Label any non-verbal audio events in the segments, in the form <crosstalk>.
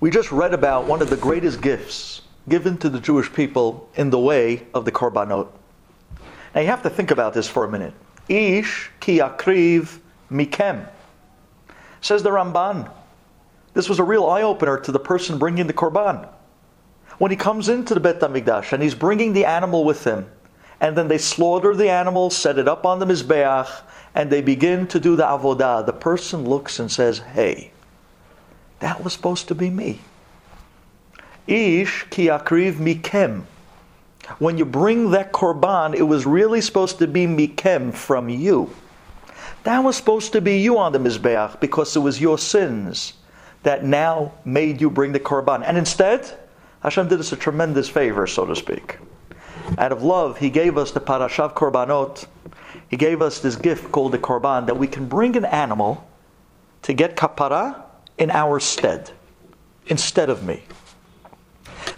We just read about one of the greatest gifts given to the Jewish people in the way of the korbanot. Now you have to think about this for a minute. Ish ki akriv mikem. Says the Ramban. This was a real eye opener to the person bringing the korban. When he comes into the Bet HaMikdash and he's bringing the animal with him, and then they slaughter the animal, set it up on the Mizbeach, and they begin to do the avodah, the person looks and says, Hey, that was supposed to be me. Ish ki akriv mikem. When you bring that korban, it was really supposed to be mikem from you. That was supposed to be you on the mizbeach because it was your sins that now made you bring the korban. And instead, Hashem did us a tremendous favor, so to speak. Out of love, He gave us the parashat korbanot. He gave us this gift called the korban that we can bring an animal to get kapara in our stead, instead of me.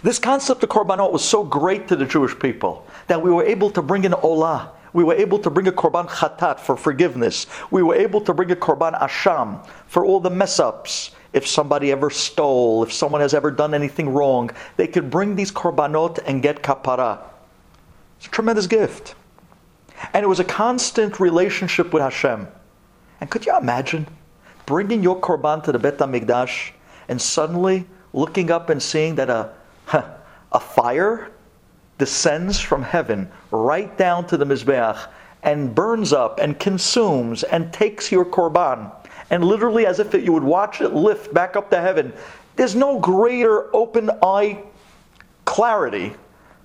This concept of korbanot was so great to the Jewish people that we were able to bring an olah. We were able to bring a korban chatat for forgiveness. We were able to bring a korban asham for all the mess ups. If somebody ever stole, if someone has ever done anything wrong, they could bring these korbanot and get kapara. It's a tremendous gift. And it was a constant relationship with Hashem. And could you imagine bringing your korban to the Bet HaMikdash and suddenly looking up and seeing that a, <laughs> a fire descends from heaven right down to the Mizbeach and burns up and consumes and takes your korban. And literally, as if it, you would watch it lift back up to heaven, there's no greater open eye clarity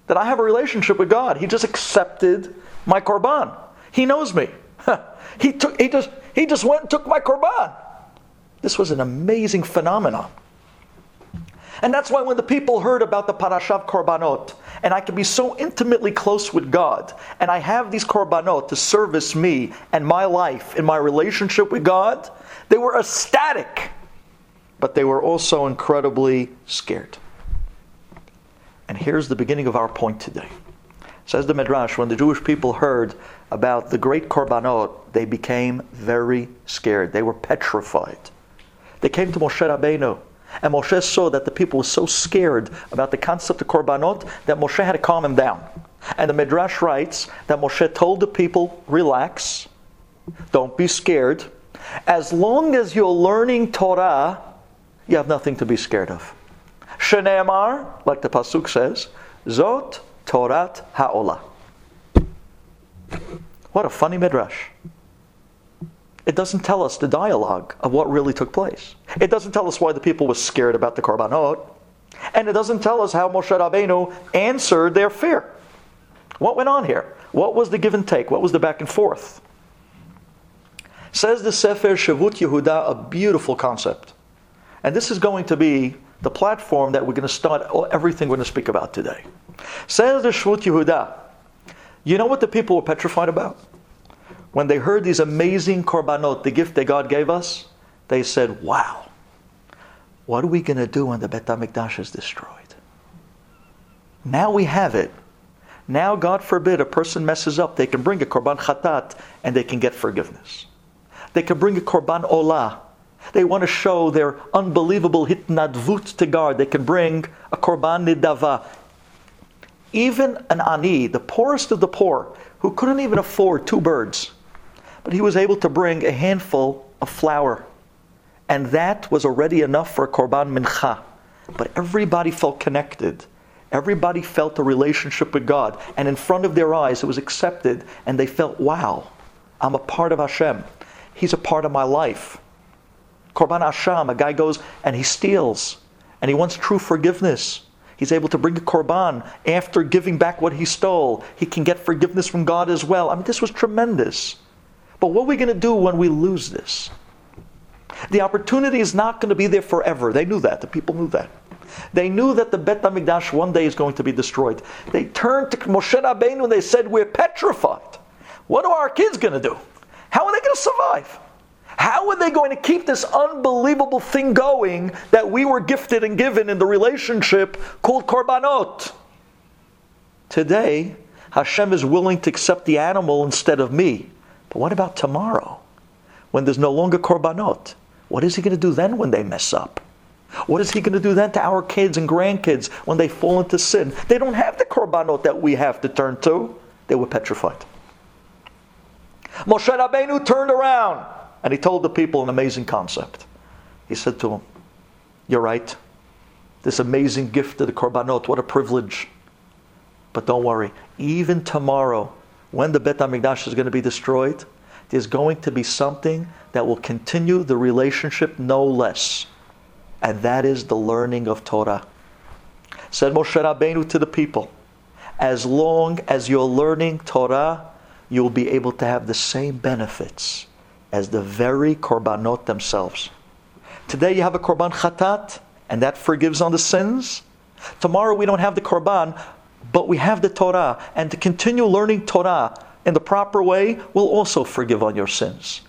that I have a relationship with God. He just accepted my korban. He knows me. <laughs> he, took, he, just, he just went and took my korban. This was an amazing phenomenon. And that's why when the people heard about the Parashat Korbanot, and I can be so intimately close with God, and I have these Korbanot to service me and my life in my relationship with God, they were ecstatic, but they were also incredibly scared. And here's the beginning of our point today. Says the Midrash, when the Jewish people heard about the great Korbanot, they became very scared. They were petrified. They came to Moshe Rabbeinu and Moshe saw that the people were so scared about the concept of korbanot that Moshe had to calm them down. And the Midrash writes that Moshe told the people, relax, don't be scared. As long as you're learning Torah, you have nothing to be scared of. Shene'emar, like the Pasuk says, Zot Torat Ha'olah. What a funny Midrash. It doesn't tell us the dialogue of what really took place. It doesn't tell us why the people were scared about the korbanot. And it doesn't tell us how Moshe Rabbeinu answered their fear. What went on here? What was the give and take? What was the back and forth? Says the Sefer Shevet Yehuda, a beautiful concept. And this is going to be the platform that we're going to start everything we're going to speak about today. Says the Shevet Yehuda, you know what the people were petrified about? When they heard these amazing korbanot, the gift that God gave us, they said, Wow, what are we going to do when the Bet HaMikdash is destroyed? Now we have it. Now, God forbid, a person messes up, they can bring a korban chatat and they can get forgiveness. They can bring a korban olah. They want to show their unbelievable hitnadvut to God. They can bring a korban nidava. Even an ani, the poorest of the poor, who couldn't even afford two birds, but he was able to bring a handful of flour. And that was already enough for a korban mincha. But everybody felt connected. Everybody felt a relationship with God. And in front of their eyes, it was accepted. And they felt, wow, I'm a part of Hashem. He's a part of my life. Korban Hashem, a guy goes and he steals. And he wants true forgiveness. He's able to bring a korban after giving back what he stole. He can get forgiveness from God as well. I mean, this was tremendous. But what are we going to do when we lose this? The opportunity is not going to be there forever. They knew that. The people knew that. They knew that the Bet HaMikdash one day is going to be destroyed. They turned to Moshe Rabbeinu and they said, We're petrified. What are our kids going to do? How are they going to survive? How are they going to keep this unbelievable thing going that we were gifted and given in the relationship called korbanot? Today, Hashem is willing to accept the animal instead of me. But what about tomorrow? When there's no longer korbanot? What is he going to do then when they mess up? What is he going to do then to our kids and grandkids when they fall into sin? They don't have the korbanot that we have to turn to. They were petrified. Moshe Rabbeinu turned around and he told the people an amazing concept. He said to them, You're right. This amazing gift of the korbanot, what a privilege. But don't worry, even tomorrow, when the Bet HaMikdash is going to be destroyed, there's going to be something that will continue the relationship no less. And that is the learning of Torah. Said Moshe Rabbeinu to the people, as long as you're learning Torah, you'll be able to have the same benefits as the very korbanot themselves. Today you have a korban chatat, and that forgives on the sins. Tomorrow we don't have the korban, but we have the Torah, and to continue learning Torah in the proper way will also forgive on your sins.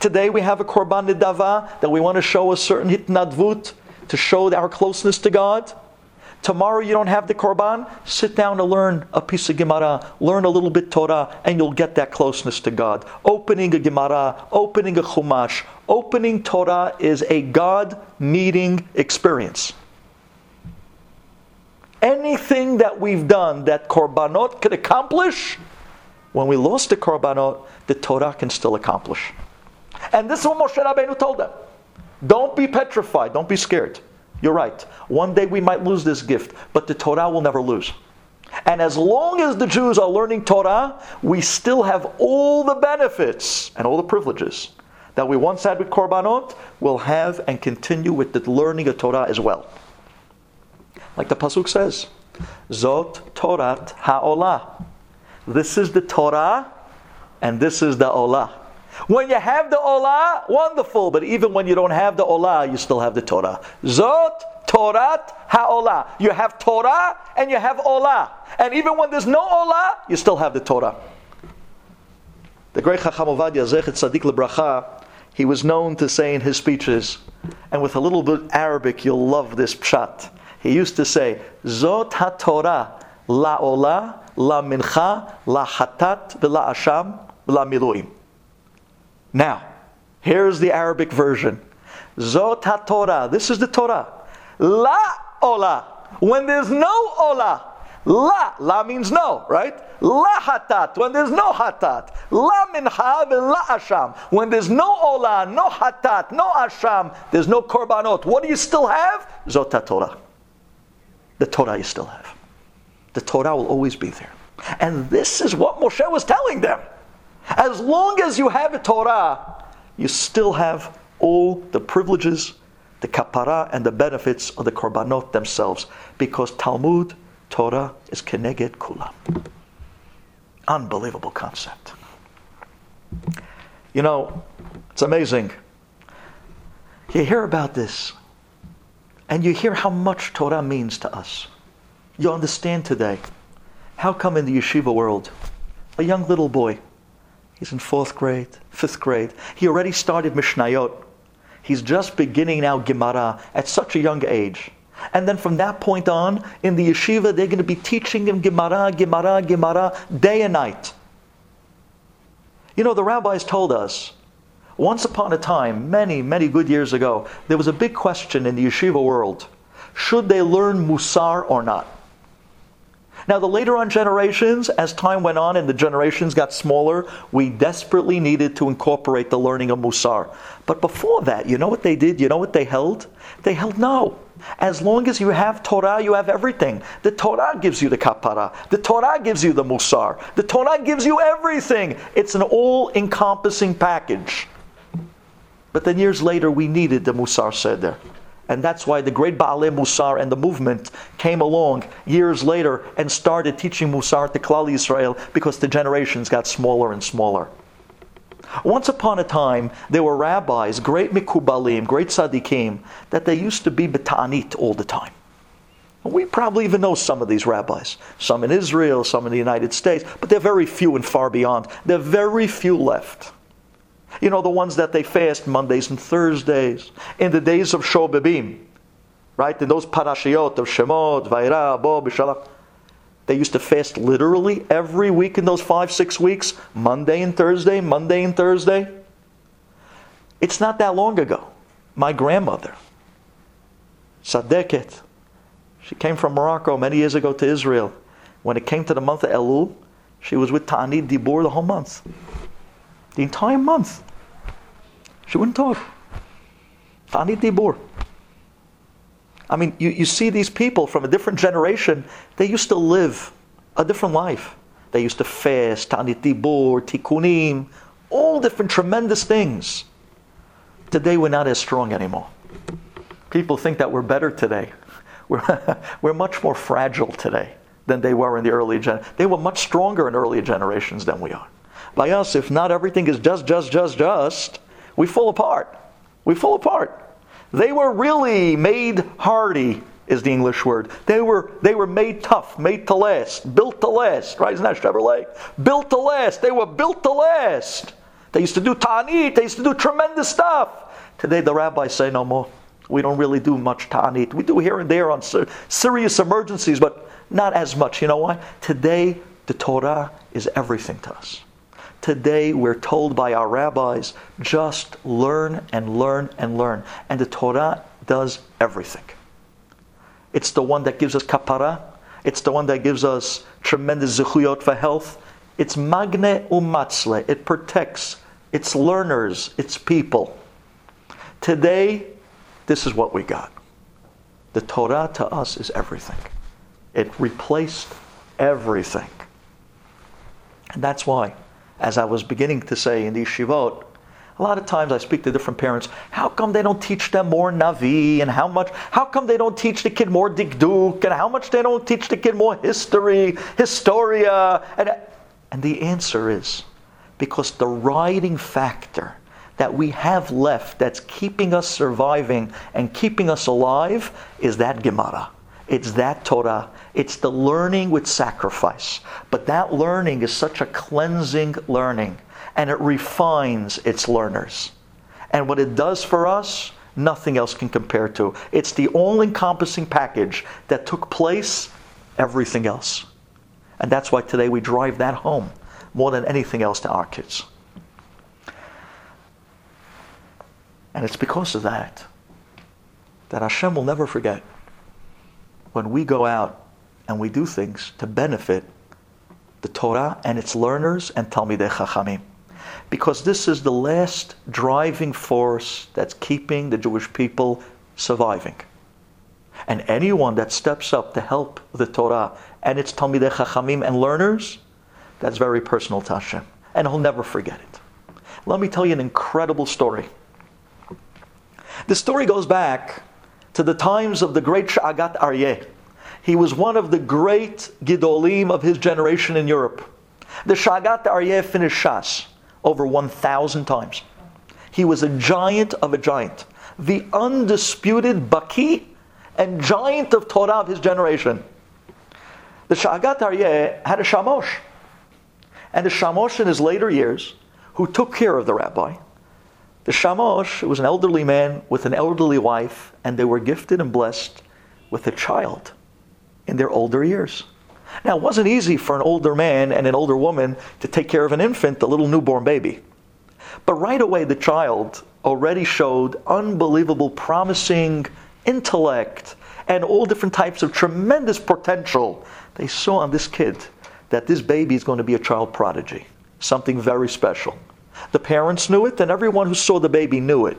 Today we have a korban nidava that we want to show a certain hitnadvut to show our closeness to God. Tomorrow you don't have the korban, sit down and learn a piece of Gemara, learn a little bit Torah, and you'll get that closeness to God. Opening a Gemara, opening a Chumash, opening Torah is a God meeting experience. Anything that we've done that korbanot could accomplish, when we lost the korbanot, the Torah can still accomplish. And this is what Moshe Rabbeinu told them. Don't be petrified, don't be scared. You're right. One day we might lose this gift, but the Torah will never lose. And as long as the Jews are learning Torah, we still have all the benefits and all the privileges that we once had with Korbanot, we'll have and continue with the learning of Torah as well. Like the Pasuk says, Zot Torat Ha'olah. This is the Torah, and this is the Olah. When you have the Olah, wonderful, but even when you don't have the Olah, you still have the Torah. Zot Torat HaOlah. You have Torah and you have Olah. And even when there's no Olah, you still have the Torah. The great Chacham Ovadia, Zecher Tzaddik Lebracha, he was known to say in his speeches, and with a little bit Arabic, you'll love this pshat. He used to say, Zot HaTorah La Olah, La Mincha, La Hatat, V'la Asham, La Miluim. Now, here's the Arabic version. Zot HaTorah. This is the Torah. La Ola. When there's no Ola. La. La means no, right? La Hatat. When there's no Hatat. La Mincha La Asham. When there's no Ola, no Hatat, no Asham, there's no Korbanot. What do you still have? Zot HaTorah. The Torah you still have. The Torah will always be there. And this is what Moshe was telling them. As long as you have a Torah, you still have all the privileges, the kapara, and the benefits of the korbanot themselves. Because Talmud, Torah, is keneged kula. Unbelievable concept. You know, it's amazing. You hear about this, and you hear how much Torah means to us. You understand today. How come in the yeshiva world, a young little boy, He's in fourth grade, fifth grade. He already started Mishnayot. He's just beginning now Gemara at such a young age. And then from that point on, in the yeshiva, they're going to be teaching him Gemara, Gemara, Gemara, day and night. You know, the rabbis told us, once upon a time, many, many good years ago, there was a big question in the yeshiva world. Should they learn Musar or not? Now, the later on generations, as time went on and the generations got smaller, we desperately needed to incorporate the learning of Musar. But before that, you know what they did? You know what they held? They held no. As long as you have Torah, you have everything. The Torah gives you the kapara. The Torah gives you the Musar. The Torah gives you everything. It's an all encompassing package. But then years later, we needed the Musar Seder. And that's why the great Baalei Musar and the movement came along years later and started teaching Musar to Klal Yisrael because the generations got smaller and smaller. Once upon a time, there were rabbis, great mekubalim, great tzaddikim, that they used to be betanit all the time. We probably even know some of these rabbis. Some in Israel, some in the United States, but they're very few and far beyond. There are very few left. You know, the ones that they fast Mondays and Thursdays, in the days of Shobebim, right? In those parashiyot of Shemot, Va'era, Bo, Beshalach. They used to fast literally every week in those five, six weeks, Monday and Thursday, Monday and Thursday. It's not that long ago. My grandmother, Sadeket. She came from Morocco many years ago to Israel. When it came to the month of Elul, she was with Ta'anit Dibur the whole month. The entire month. She wouldn't talk. Ta'anit Dibur. I mean, you, you see these people from a different generation, they used to live a different life. They used to fast, Tani Dibur, Tikkunim, all different tremendous things. Today we're not as strong anymore. People think that we're better today. <laughs> We're, we're much more fragile today than they were in the early gen. They were much stronger in earlier generations than we are. By us, if not everything is just, just, just, just, we fall apart. We fall apart. They were really made hardy, is the English word. They were, they were made tough, made to last, built to last, right? Isn't that Chevrolet? Built to last. They were built to last. They used to do ta'anit, they used to do tremendous stuff. Today the rabbis say no more. We don't really do much ta'anit. We do here and there on serious emergencies, but not as much. You know why? Today, the Torah is everything to us. Today, we're told by our rabbis just learn and learn and learn. And the Torah does everything. It's the one that gives us kapara, it's the one that gives us tremendous zechuyot for health. It's magne umatzle, it protects its learners, its people. Today, this is what we got. The Torah to us is everything. It replaced everything. And that's why, as I was beginning to say in the yeshivot, a lot of times I speak to different parents. How come they don't teach them more Navi? And how much? How come they don't teach the kid more Dikduk? And how much they don't teach the kid more history, Historia? And, and the answer is because the riding factor that we have left that's keeping us surviving and keeping us alive is that Gemara. It's that Torah. It's the learning with sacrifice. But that learning is such a cleansing learning, and it refines its learners. And what it does for us, nothing else can compare to. It's the all encompassing package that took place everything else. And that's why today we drive that home more than anything else to our kids. And it's because of that that Hashem will never forget when we go out and we do things to benefit the Torah and its learners and Talmidei Chachamim. Because this is the last driving force that's keeping the Jewish people surviving. And anyone that steps up to help the Torah and its Talmidei Chachamim and learners, that's very personal to Hashem. And he'll never forget it. Let me tell you an incredible story. The story goes back to the times of the great Sha'agat Aryeh. He was one of the great Gedolim of his generation in Europe. The Sha'agat Aryeh finished Shas over 1,000 times. He was a giant of a giant, the undisputed Baki and giant of Torah of his generation. The Sha'agat Aryeh had a Shamosh. And the Shamosh in his later years, who took care of the rabbi, the Shamosh was an elderly man with an elderly wife, and they were gifted and blessed with a child in their older years. Now, it wasn't easy for an older man and an older woman to take care of an infant, a little newborn baby. But right away, the child already showed unbelievable, promising intellect and all different types of tremendous potential. They saw on this kid that this baby is going to be a child prodigy, something very special. The parents knew it, and everyone who saw the baby knew it.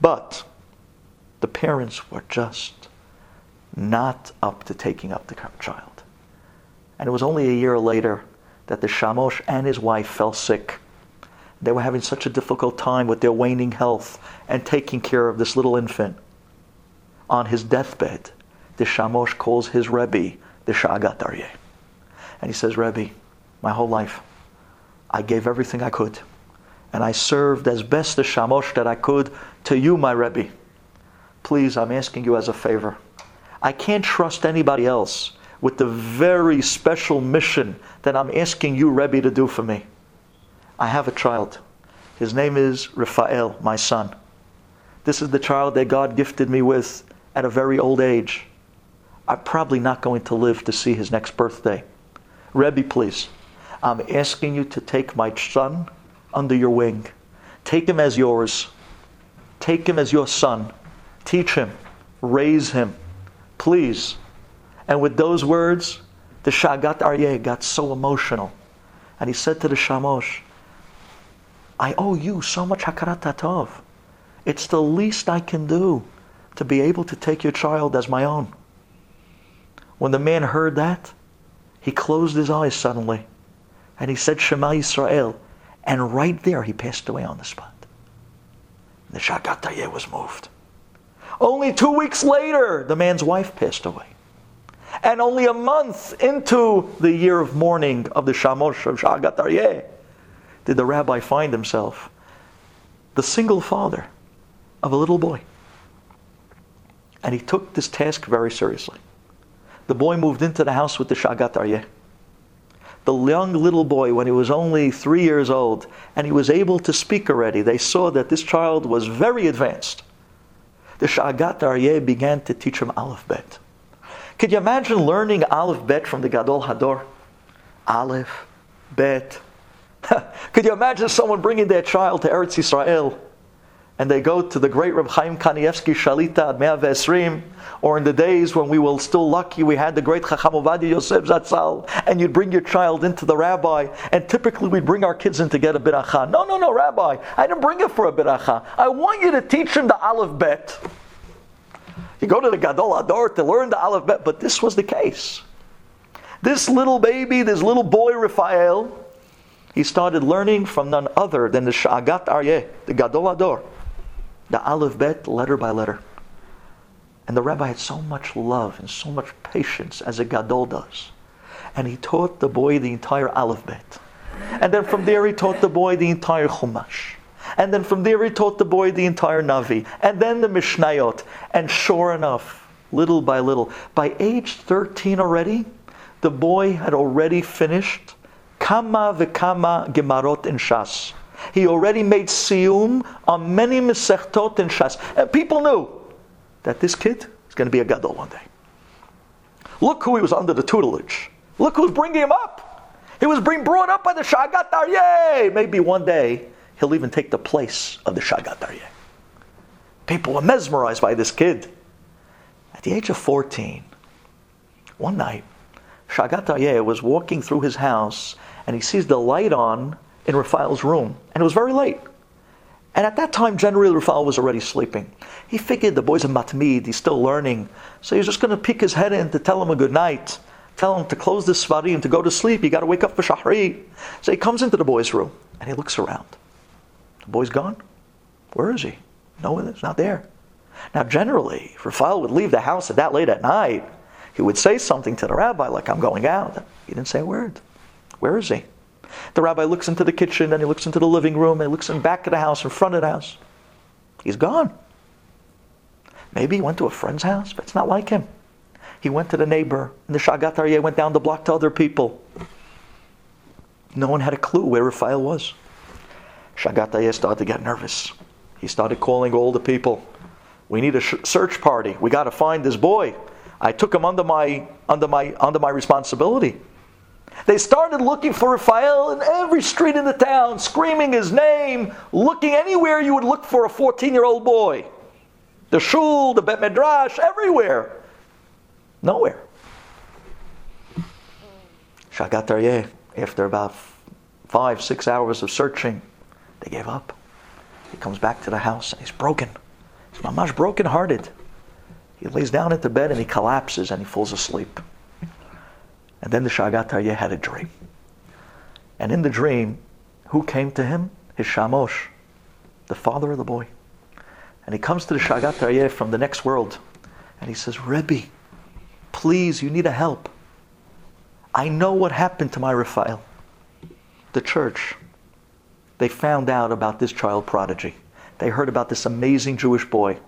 But the parents were just not up to taking up the child. And it was only a year later that the Shamosh and his wife fell sick. They were having such a difficult time with their waning health and taking care of this little infant. On his deathbed, the Shamosh calls his Rebbe, the Sha'agat Aryeh. And he says, Rebbe, my whole life, I gave everything I could and I served as best a shamosh that I could to you, my Rebbe. Please, I'm asking you as a favor. I can't trust anybody else with the very special mission that I'm asking you, Rebbe, to do for me. I have a child. His name is Raphael, my son. This is the child that God gifted me with at a very old age. I'm probably not going to live to see his next birthday. Rebbe, please, I'm asking you to take my son under your wing. Take him as yours. Take him as your son. Teach him. raise him, please. And with those words, the Shagat Aryeh got so emotional. And he said to the Shamosh, I owe you so much Hakarat Tov. It's the least I can do to be able to take your child as my own. When the man heard that, he closed his eyes suddenly and he said Shema Yisrael. And right there he passed away on the spot. The Shagat was moved. Only two weeks later, the man's wife passed away. And only a month into the year of mourning of the Shamosh of Shagat Aryeh did the rabbi find himself the single father of a little boy. And he took this task very seriously. The boy moved into the house with the Shagat Aryeh. The young little boy, when he was only three years old, and he was able to speak already, they saw that this child was very advanced. The Shagat Aryeh began to teach him Aleph Bet. Could you imagine learning Aleph Bet from the Gadol Hador? Aleph, Bet. <laughs> Could you imagine someone bringing their child to Eretz Yisrael and they go to the great Reb Chaim Kanievsky Shalita at Mea Vesrim, or in the days when we were still lucky, we had the great Chacham Ovadia Yosef Zatzal, and you'd bring your child into the rabbi, and typically we'd bring our kids in to get a biracha. No, no, no, rabbi, I didn't bring it for a biracha. I want you to teach him the Aleph Bet. You go to the Gadol Hador to learn the Aleph Bet, but this was the case. This little baby, this little boy, Raphael, he started learning from none other than the Shagat Aryeh, the Gadol Hador the Aleph Bet, letter by letter. And the rabbi had so much love and so much patience as a gadol does. And he taught the boy the entire Aleph Bet. And then from there he taught the boy the entire Chumash. And then from there he taught the boy the entire Navi. And then the Mishnayot. And sure enough, little by little, by age 13 already, the boy had already finished Kama v'kama Gemarot in Shas. He already made siyum on many mesechtot and shas. And people knew that this kid is going to be a gadol one day. Look who he was under the tutelage. Look who's bringing him up. He was being brought up by the Shagat Aryeh. Maybe one day he'll even take the place of the Shagat Aryeh. People were mesmerized by this kid. At the age of 14, one night, Shagat Aryeh was walking through his house and he sees the light on in Raphael's room, and it was very late. And at that time, generally, Raphael was already sleeping. He figured the boy's a matmid, he's still learning, so he's just going to peek his head in to tell him a good night, tell him to close the svari and to go to sleep. You got to wake up for shahri. So he comes into the boy's room and he looks around. The boy's gone. Where is he? No one is not there. Now, generally, if Raphael would leave the house at that late at night, he would say something to the rabbi, like, I'm going out. He didn't say a word. Where is he? The rabbi looks into the kitchen, and he looks into the living room, and he looks in back of the house, in front of the house. He's gone. Maybe he went to a friend's house, but it's not like him. He went to the neighbor, and the Shagat Aryeh went down the block to other people. No one had a clue where Raphael was. Shagat Aryeh started to get nervous. He started calling all the people. We need a sh- search party. We got to find this boy. I took him under my under my under my responsibility. They started looking for Raphael in every street in the town, screaming his name, looking anywhere you would look for a 14 year old boy. The shul, the Bet Midrash, everywhere. Nowhere. Shagat Aryeh, after about five, six hours of searching, they gave up. He comes back to the house and he's broken. He's mamash broken hearted. He lays down into bed and he collapses and he falls asleep. And then the Shagat Aryeh had a dream. And in the dream, who came to him? His Shamosh, the father of the boy. And he comes to the Shagat Aryeh from the next world. And he says, Rebbe, please, you need a help. I know what happened to my Raphael. The church, they found out about this child prodigy. They heard about this amazing Jewish boy.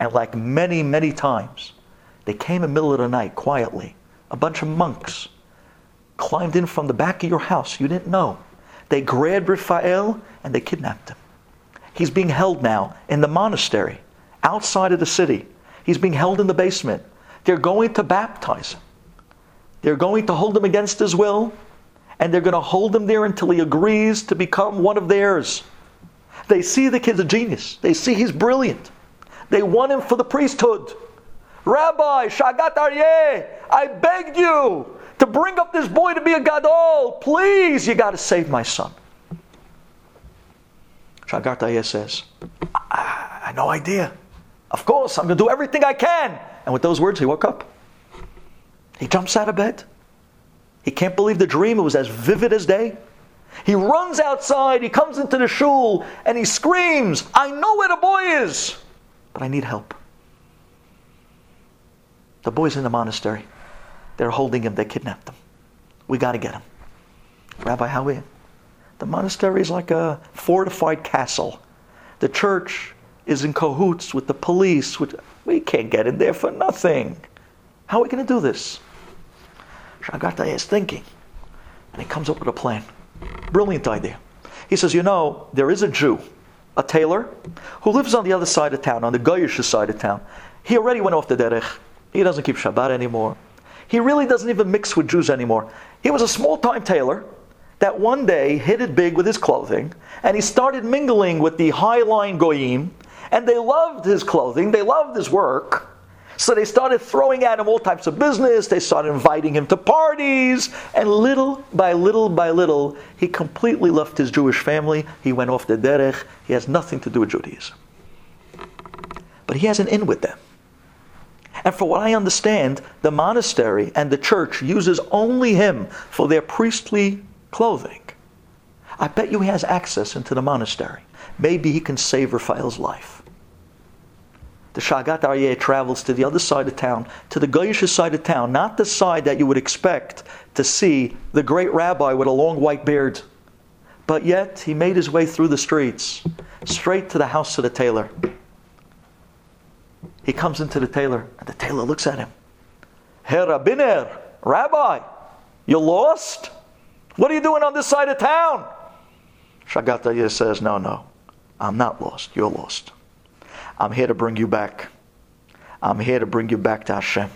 And like many, many times, they came in the middle of the night quietly a bunch of monks climbed in from the back of your house. You didn't know. They grabbed Raphael and they kidnapped him. He's being held now in the monastery outside of the city. He's being held in the basement. They're going to baptize him. They're going to hold him against his will, and they're going to hold him there until he agrees to become one of theirs. They see the kid's a genius. They see he's brilliant. They want him for the priesthood. Rabbi, Shagat Aryeh, I begged you to bring up this boy to be a Gadol. Please, you got to save my son. Shagat Aryeh says, I, I, no idea. Of course, I'm going to do everything I can. And with those words, he woke up. He jumps out of bed. He can't believe the dream. It was as vivid as day. He runs outside, he comes into the shul, and he screams, I know where the boy is, but I need help. The boy's in the monastery. They're holding him, they kidnapped him. We got to get him. Rabbi Howie, the monastery is like a fortified castle. The church is in cahoots with the police. With, we can't get in there for nothing. How are we going to do this? Shagat Aryeh is thinking, and he comes up with a plan. Brilliant idea. He says, You know, there is a Jew, a tailor, who lives on the other side of town, on the Goyish side of town. He already went off the derech. He doesn't keep Shabbat anymore. He really doesn't even mix with Jews anymore. He was a small time tailor that one day hit it big with his clothing, and he started mingling with the high line Goyim, and they loved his clothing, they loved his work. So they started throwing at him all types of business. They started inviting him to parties. And little by little by little, he completely left his Jewish family. He went off the derech. He has nothing to do with Judaism. But he has an in with them. And for what I understand, the monastery and the church uses only him for their priestly clothing. I bet you he has access into the monastery. Maybe he can save Raphael's life the Shagat Aryeh travels to the other side of town, to the Goyish side of town, not the side that you would expect to see the great rabbi with a long white beard. But yet, he made his way through the streets, straight to the house of the tailor. He comes into the tailor, and the tailor looks at him. Herr Rabbiner, Rabbi, you lost? What are you doing on this side of town? Shagat Aryeh says, No, no, I'm not lost. You're lost. I'm here to bring you back. I'm here to bring you back to Hashem.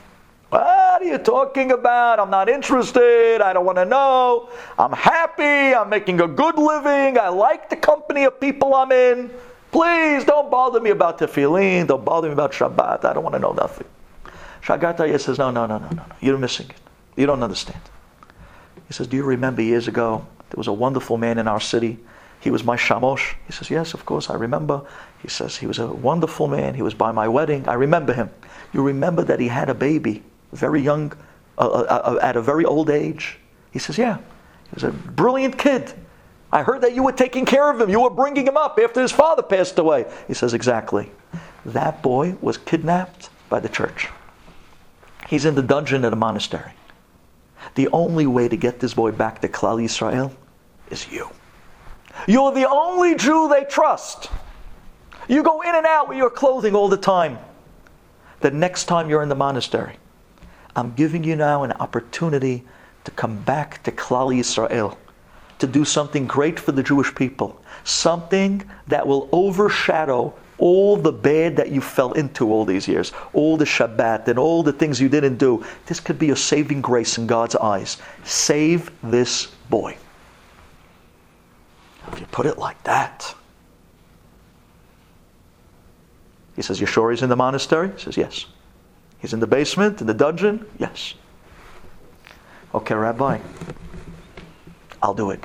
What are you talking about? I'm not interested. I don't want to know. I'm happy. I'm making a good living. I like the company of people I'm in. Please don't bother me about tefillin. Don't bother me about Shabbat. I don't want to know nothing. Shagat Aryeh says, no, no, no, no, no, no. You're missing it. You don't understand. He says, do you remember years ago, there was a wonderful man in our city. He was my shamosh. He says, yes, of course, I remember. He says, He was a wonderful man. He was by my wedding. I remember him. You remember that he had a baby, very young, uh, uh, uh, at a very old age? He says, Yeah. He was a brilliant kid. I heard that you were taking care of him. You were bringing him up after his father passed away. He says, Exactly. That boy was kidnapped by the church. He's in the dungeon at a monastery. The only way to get this boy back to Klal Yisrael is you. You're the only Jew they trust. You go in and out with your clothing all the time. The next time you're in the monastery, I'm giving you now an opportunity to come back to Klal Yisrael, to do something great for the Jewish people, something that will overshadow all the bad that you fell into all these years, all the Shabbat and all the things you didn't do. This could be a saving grace in God's eyes. Save this boy. If you put it like that, He says, You sure he's in the monastery? He says, Yes. He's in the basement, in the dungeon? Yes. Okay, Rabbi, I'll do it.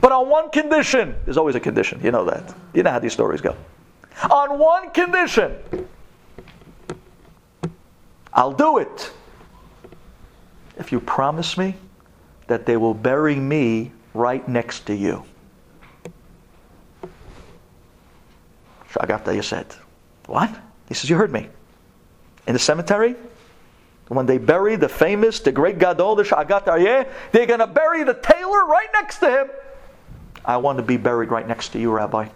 But on one condition. There's always a condition. You know that. You know how these stories go. On one condition. I'll do it. If you promise me that they will bury me right next to you. Shagata, you said. What? He says, You heard me. In the cemetery, when they bury the famous, the great Gadol, the Shagat Aryeh, they're going to bury the tailor right next to him. I want to be buried right next to you, Rabbi.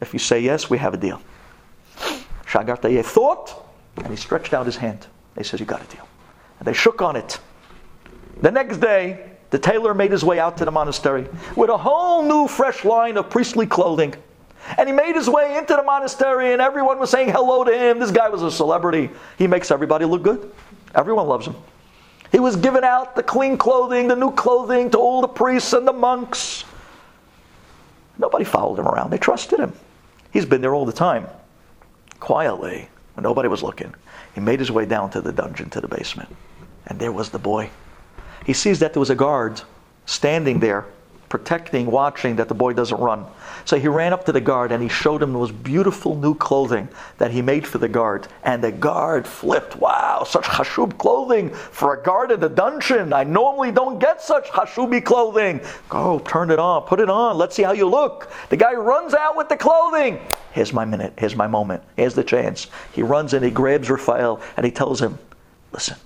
If you say yes, we have a deal. Shagat Aryeh thought, and he stretched out his hand. He says, You got a deal. And they shook on it. The next day, the tailor made his way out to the monastery with a whole new, fresh line of priestly clothing. And he made his way into the monastery, and everyone was saying hello to him. This guy was a celebrity. He makes everybody look good. Everyone loves him. He was giving out the clean clothing, the new clothing to all the priests and the monks. Nobody followed him around. They trusted him. He's been there all the time, quietly, when nobody was looking. He made his way down to the dungeon, to the basement. And there was the boy. He sees that there was a guard standing there protecting, watching that the boy doesn't run. So he ran up to the guard and he showed him those beautiful new clothing that he made for the guard. And the guard flipped. Wow, such hashub clothing for a guard in the dungeon. I normally don't get such hashubi clothing. Go, turn it on, put it on. Let's see how you look. The guy runs out with the clothing. Here's my minute. Here's my moment. Here's the chance. He runs and he grabs Raphael and he tells him, Listen,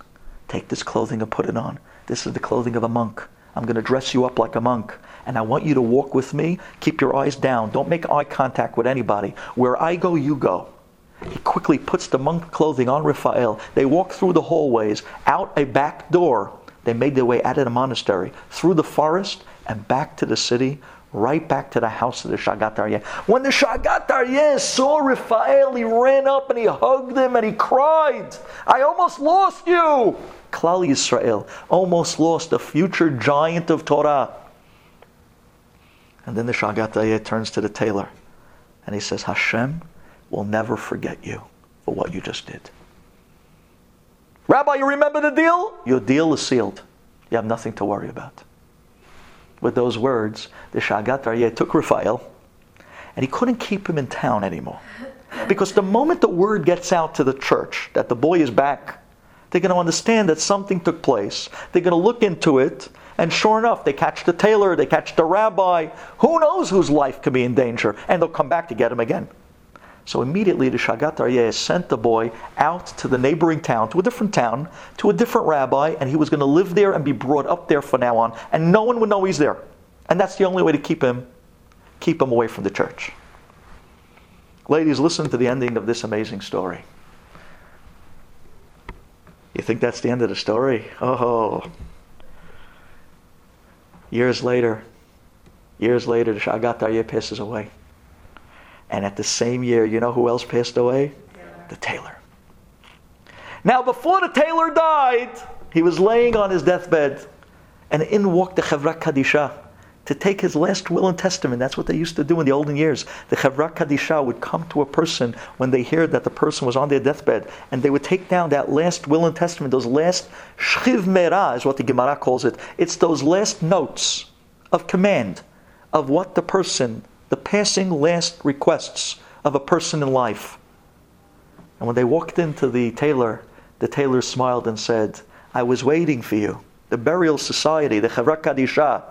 take this clothing and put it on. This is the clothing of a monk. I'm going to dress you up like a monk and I want you to walk with me. Keep your eyes down. Don't make eye contact with anybody. Where I go, you go. He quickly puts the monk clothing on Raphael. They walk through the hallways, out a back door. They made their way out of the monastery, through the forest, and back to the city, right back to the house of the Shagat Aryeh. When the Shagat Aryeh saw Raphael, he ran up and he hugged him and he cried, I almost lost you! Klal Yisrael almost lost a future giant of Torah. And then the Shagat turns to the tailor and he says, Hashem will never forget you for what you just did. Rabbi, you remember the deal? Your deal is sealed. You have nothing to worry about. With those words, the Shagat Aryeh took Raphael and he couldn't keep him in town anymore. Because the moment the word gets out to the church that the boy is back, they're going to understand that something took place. They're going to look into it and sure enough, they catch the tailor, they catch the rabbi. Who knows whose life could be in danger? And they'll come back to get him again. So immediately the Shagat Aryeh sent the boy out to the neighboring town, to a different town, to a different rabbi, and he was going to live there and be brought up there from now on, and no one would know he's there. And that's the only way to keep him, keep him away from the church. Ladies, listen to the ending of this amazing story. You think that's the end of the story? Oh, Years later, years later, the Shagat Aryeh passes away. And at the same year, you know who else passed away? The tailor. Now, before the tailor died, he was laying on his deathbed, and in walked the Chevra Kadisha to take his last will and testament. That's what they used to do in the olden years. The Chevra Kadisha would come to a person when they heard that the person was on their deathbed, and they would take down that last will and testament, those last Shchiv Mera is what the Gemara calls it. It's those last notes of command of what the person, the passing last requests of a person in life. And when they walked into the tailor, the tailor smiled and said, I was waiting for you. The burial society, the Chevra Kadisha,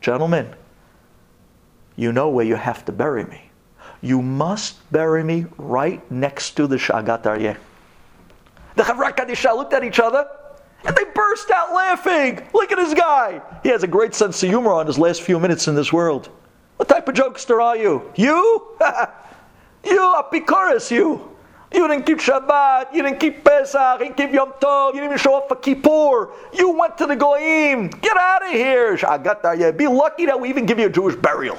Gentlemen, you know where you have to bury me. You must bury me right next to the Shagat Aryeh. The Chevra Kadisha looked at each other and they burst out laughing. Look at this guy. He has a great sense of humor on his last few minutes in this world. What type of jokester are you? You? <laughs> you, Apikoris, you. You didn't keep Shabbat, you didn't keep Pesach, you didn't keep Yom Tov, you didn't even show up for Kippur. You went to the Goyim. Get out of here. Be lucky that we even give you a Jewish burial.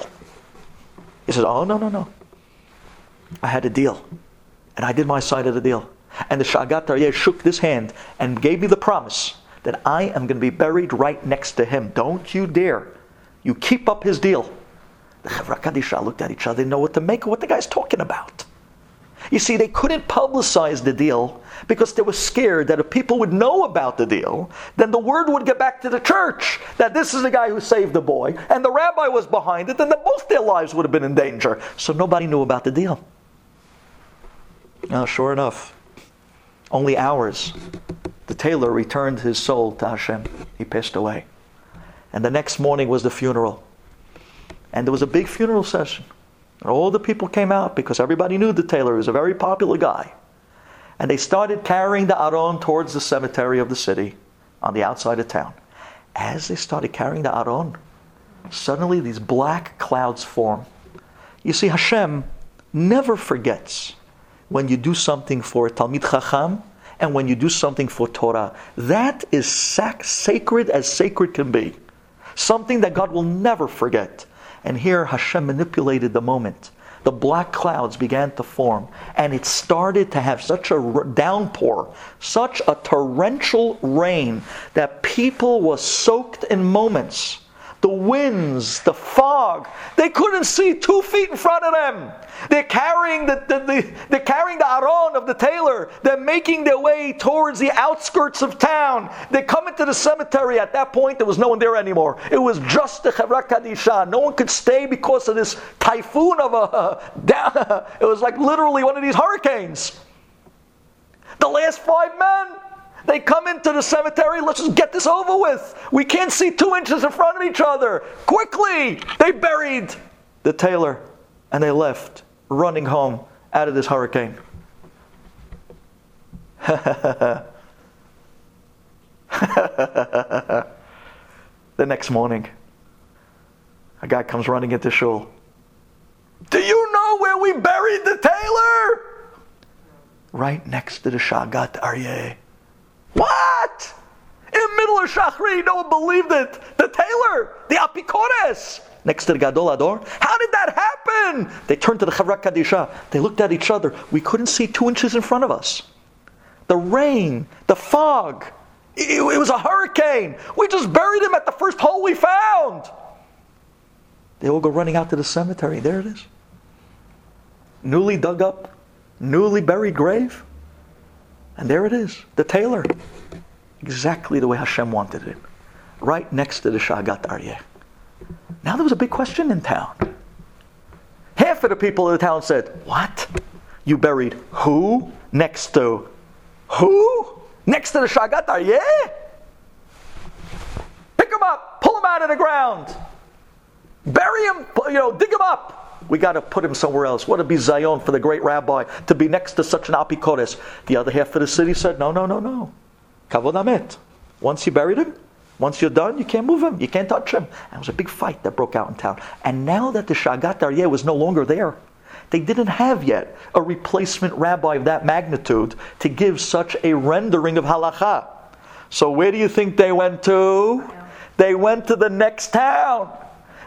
He says, Oh, no, no, no. I had a deal. And I did my side of the deal. And the Shagat Aryeh shook this hand and gave me the promise that I am going to be buried right next to him. Don't you dare. You keep up his deal. The Chevra Kadisha looked at each other, didn't know what to make of what the guy's talking about. You see, they couldn't publicize the deal because they were scared that if people would know about the deal, then the word would get back to the church that this is the guy who saved the boy, and the rabbi was behind it, then both their lives would have been in danger. So nobody knew about the deal. Now, sure enough, only hours, the tailor returned his soul to Hashem. He passed away. And the next morning was the funeral. And there was a big funeral session. And all the people came out because everybody knew the tailor was a very popular guy. And they started carrying the Aron towards the cemetery of the city on the outside of town. As they started carrying the Aron, suddenly these black clouds form. You see, Hashem never forgets when you do something for Talmid Chacham and when you do something for Torah. That is sac- sacred as sacred can be. Something that God will never forget. And here Hashem manipulated the moment. The black clouds began to form, and it started to have such a downpour, such a torrential rain, that people were soaked in moments. The winds, the fog. They couldn't see two feet in front of them. They're carrying the, the, the, they're carrying the aron of the tailor. They're making their way towards the outskirts of town. They come into the cemetery. At that point, there was no one there anymore. It was just the Chevra Kadisha. No one could stay because of this typhoon of a. <laughs> Uh, <laughs> it was like literally one of these hurricanes. The last five men they come into the cemetery, let's just get this over with. We can't see two inches in front of each other. Quickly! They buried the tailor and they left, running home out of this hurricane. <laughs> the next morning, a guy comes running into shul. Do you know where we buried the tailor? Right next to the Shagat Aryeh. What? In the middle of Shachri, no one believed it. The tailor, the apikores, next to the Gadol HaDor. How did that happen? They turned to the Chevra Kadisha. They looked at each other. We couldn't see two inches in front of us. The rain, the fog. It, it was a hurricane. We just buried him at the first hole we found. They all go running out to the cemetery. There it is. Newly dug up, newly buried grave. And there it is, the tailor. Exactly the way Hashem wanted it. Right next to the Shagat Aryeh. Now there was a big question in town. Half of the people in the town said, What? You buried who next to who? Next to the Shagat Aryeh? Pick him up, pull him out of the ground, bury him, you know, dig him up. We got to put him somewhere else. What a bizayon for the great rabbi to be next to such an apikores. The other half of the city said, no, no, no, no. Kavod amet. Once you buried him, once you're done, you can't move him. You can't touch him. And it was a big fight that broke out in town. And now that the Shagat Aryeh was no longer there, they didn't have yet a replacement rabbi of that magnitude to give such a rendering of halacha. So where do you think they went to? They went to the next town.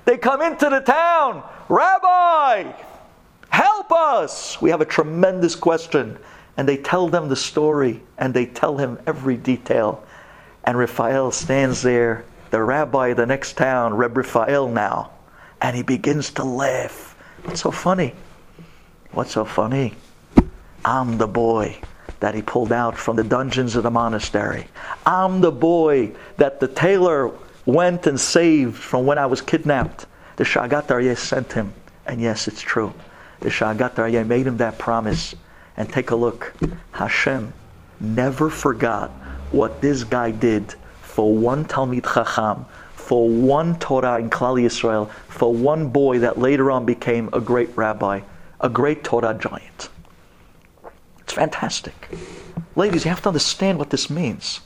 They come into the town. Rabbi, help us. We have a tremendous question. And they tell them the story and they tell him every detail. And Raphael stands there, the rabbi of the next town, Reb Raphael now, and he begins to laugh. What's so funny? What's so funny? I'm the boy that he pulled out from the dungeons of the monastery. I'm the boy that the tailor went and saved from when I was kidnapped. The Shagat Aryeh sent him. And yes, it's true. The Shagat Aryeh made him that promise. And take a look. Hashem never forgot what this guy did for one Talmid Chacham, for one Torah in Klal Yisrael, for one boy that later on became a great rabbi, a great Torah giant. It's fantastic. Ladies, you have to understand what this means.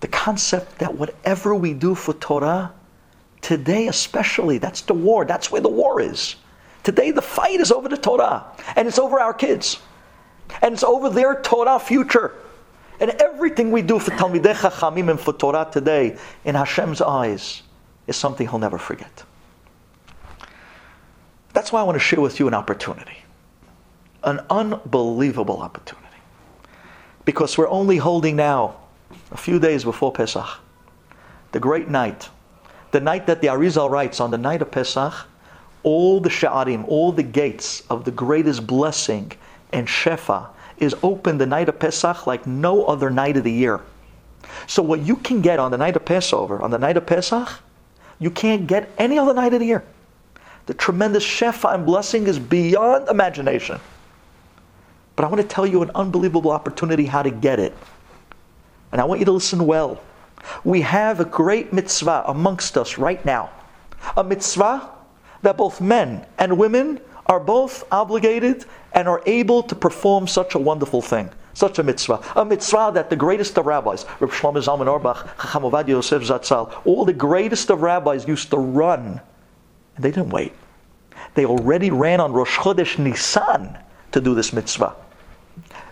The concept that whatever we do for Torah, today especially, that's the war, that's where the war is. Today the fight is over the Torah, and it's over our kids, and it's over their Torah future. And everything we do for Talmidei Chachamim and for Torah today, in Hashem's eyes, is something He'll never forget. That's why I want to share with you an opportunity, an unbelievable opportunity, because we're only holding now a few days before Pesach, the great night, the night that the Arizal writes on the night of Pesach, all the sha'arim, all the gates of the greatest blessing and shefa is open the night of Pesach like no other night of the year. So what you can get on the night of Passover, on the night of Pesach, you can't get any other night of the year. The tremendous shefa and blessing is beyond imagination. But I want to tell you an unbelievable opportunity how to get it. And I want you to listen well. We have a great mitzvah amongst us right now. A mitzvah that both men and women are both obligated and are able to perform such a wonderful thing. Such a mitzvah. A mitzvah that the greatest of rabbis, Reb Shlomo Zalman Auerbach, Chacham Ovadia Yosef Zatzal, all the greatest of rabbis used to run. And they didn't wait. They already ran on Rosh Chodesh Nisan to do this mitzvah.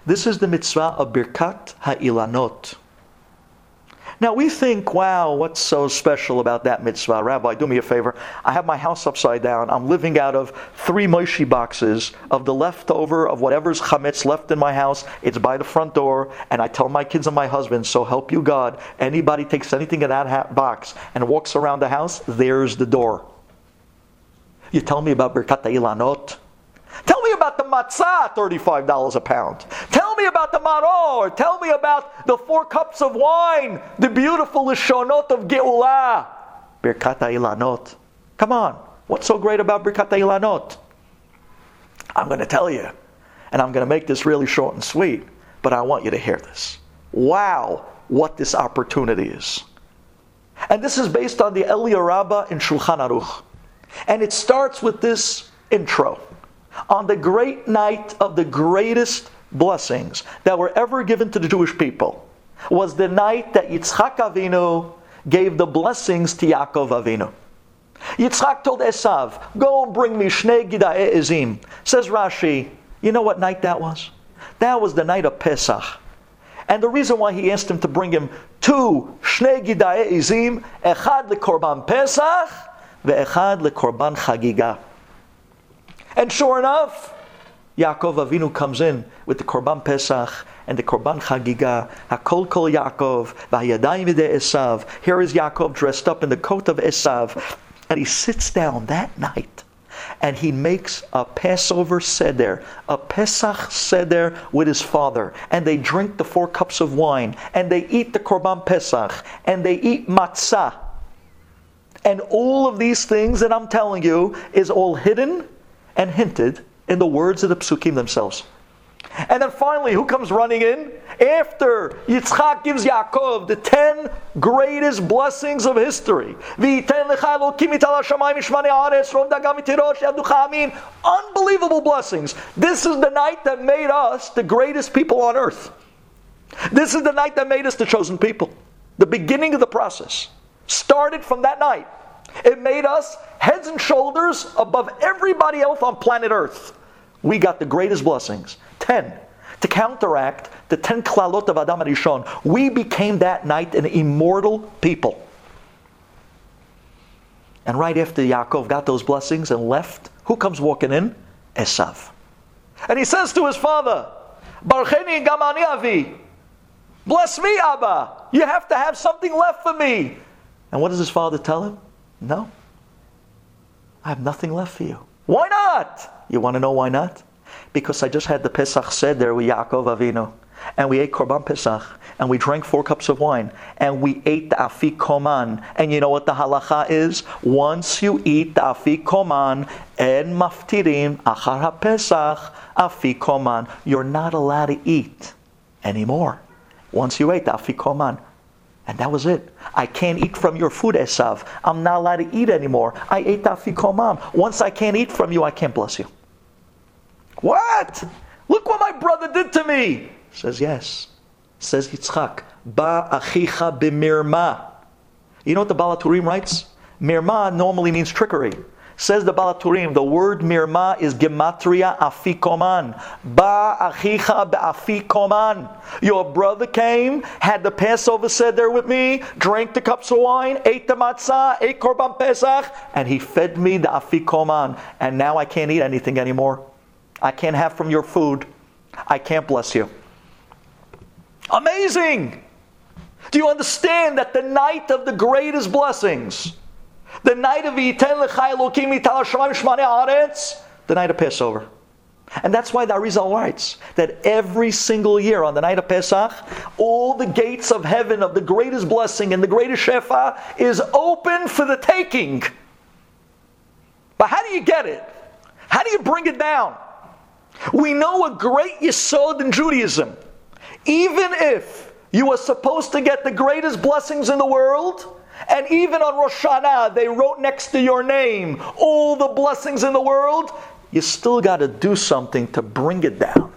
This is the mitzvah of Birkat HaIlanot. Now we think, wow, what's so special about that mitzvah? Rabbi, do me a favor. I have my house upside down. I'm living out of three moishi boxes of the leftover of whatever's chametz left in my house. It's by the front door, and I tell my kids and my husband, so help you God, anybody takes anything in that ha- box and walks around the house, there's the door. You tell me about Birkat Ilanot? Tell me about the matzah, $35 a pound. Tell me about the maror. Tell me about the four cups of wine, the beautiful lishonot of Geulah. Birkat Ilanot. Come on. What's so great about Birkat Ilanot? I'm going to tell you, and I'm going to make this really short and sweet, but I want you to hear this. Wow, what this opportunity is. And this is based on the Eliyahu Rabbah in Shulchan Aruch. And it starts with this intro. On the great night of the greatest blessings that were ever given to the Jewish people was the night that Yitzchak Avinu gave the blessings to Yaakov Avinu. Yitzchak told Esav, Go and bring me Shnei Gida'e Ezim. Says Rashi, you know what night that was? That was the night of Pesach. And the reason why he asked him to bring him two Shnei Gida'e Ezim, Echad leKorban Pesach, ve'echad leKorban Chagiga. And sure enough, Yaakov Avinu comes in with the Korban Pesach and the Korban Chagiga, Hakol Kol Yaakov, Vayadayim Esav. Here is Yaakov dressed up in the coat of Esav, and he sits down that night and he makes a Passover seder, a Pesach seder with his father, and they drink the four cups of wine, and they eat the Korban Pesach, and they eat matzah. And all of these things that I'm telling you is all hidden and hinted in the words of the psukim themselves. And then finally, who comes running in? After Yitzchak gives Yaakov the ten greatest blessings of history. Unbelievable blessings. This is the night that made us the greatest people on earth. This is the night that made us the chosen people. The beginning of the process started from that night. It made us heads and shoulders above everybody else on planet Earth. We got the greatest blessings. Ten. To counteract the ten klalot of Adam Rishon, we became that night an immortal people. And right after Yaakov got those blessings and left, who comes walking in? Esav. And he says to his father, Barcheni gamani avi. Bless me, Abba. You have to have something left for me. And what does his father tell him? No. I have nothing left for you. Why not? You want to know why not? Because I just had the Pesach Seder with Yaakov Avinu. And we ate Korban Pesach. And we drank four cups of wine. And we ate the Afikoman. And you know what the halacha is? Once you eat the Afikoman, en maftirim achar pesach Afikoman. You're not allowed to eat anymore. Once you ate the Afikoman. And that was it. I can't eat from your food, Esav. I'm not allowed to eat anymore. I ate afikoman. Once I can't eat from you, I can't bless you. What? Look what my brother did to me. Says yes. Says Yitzchak. Ba achicha b'mirma. You know what the Baal HaTurim writes? Mirma normally means trickery. Says the Baal HaTurim, the word mirma is gematria afikoman. Ba achicha afikoman. Your brother came, had the Passover seder with me, drank the cups of wine, ate the matzah, ate korban pesach, and he fed me the afikoman. And now I can't eat anything anymore. I can't have from your food. I can't bless you. Amazing! Do you understand that the night of the greatest blessings, the night of Yiten L'chai Elokim Yital Hashem Shmane Aretz, the night of Passover. And that's why the Arizal writes that every single year on the night of Pesach, all the gates of heaven of the greatest blessing and the greatest Shefa is open for the taking. But how do you get it? How do you bring it down? We know a great yisod in Judaism. Even if you are supposed to get the greatest blessings in the world, and even on Rosh Hashanah, they wrote next to your name all the blessings in the world. You still got to do something to bring it down.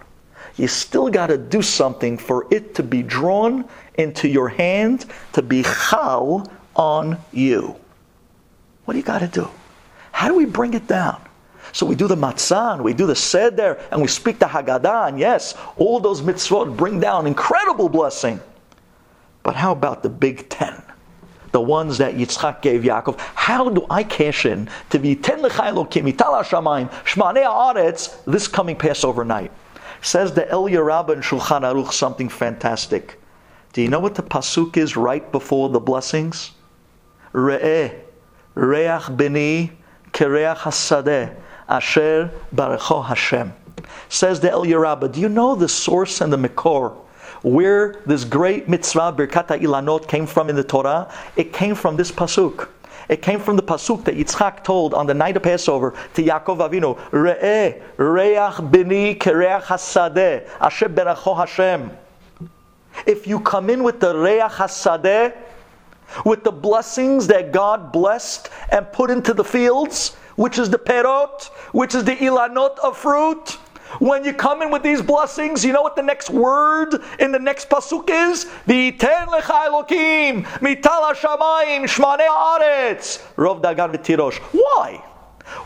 You still got to do something for it to be drawn into your hand, to be chal on you. What do you got to do? How do we bring it down? So we do the matzah, and we do the seder, and we speak the Haggadah, and yes, all those mitzvot bring down incredible blessing. But how about the big ten? The ones that Yitzchak gave Yaakov. How do I cash in to be ten l'chaylokim, itala shamayim, shmanei haaretz, this coming Passover night? Says the Elia Rabbah and Shulchan Aruch something fantastic. Do you know what the pasuk is right before the blessings? Re'eh, reach beni, kereach hasadeh, asher barecho Hashem. Says the Elia Rabbah, do you know the source and the mikor where this great mitzvah, Birkat Ilanot, came from in the Torah, it came from this pasuk. It came from the pasuk that Yitzchak told on the night of Passover to Yaakov Avinu, Re'eh, reach bini kereach hasadeh, asher beracho Hashem. If you come in with the reach hasadeh, with the blessings that God blessed and put into the fields, which is the perot, which is the ilanot of fruit, when you come in with these blessings, you know what the next word in the next pasuk is? V'iten lecha Elokim, mital hashamayim, shmanei haaretz, rov dagan v'tirosh. Why?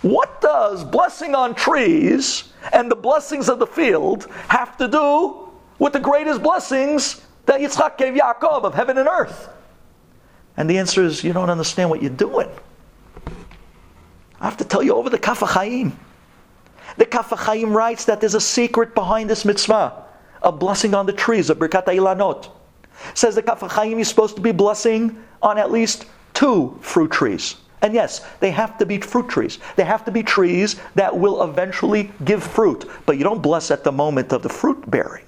What does blessing on trees and the blessings of the field have to do with the greatest blessings that Yitzchak gave Yaakov of heaven and earth? And the answer is, you don't understand what you're doing. I have to tell you over the Kaf HaChaim. The Kaf HaChaim writes that there's a secret behind this mitzvah, a blessing on the trees, a Birkat Ilanot. Says the Kaf HaChaim is supposed to be blessing on at least two fruit trees. And yes, they have to be fruit trees. They have to be trees that will eventually give fruit. But you don't bless at the moment of the fruit bearing,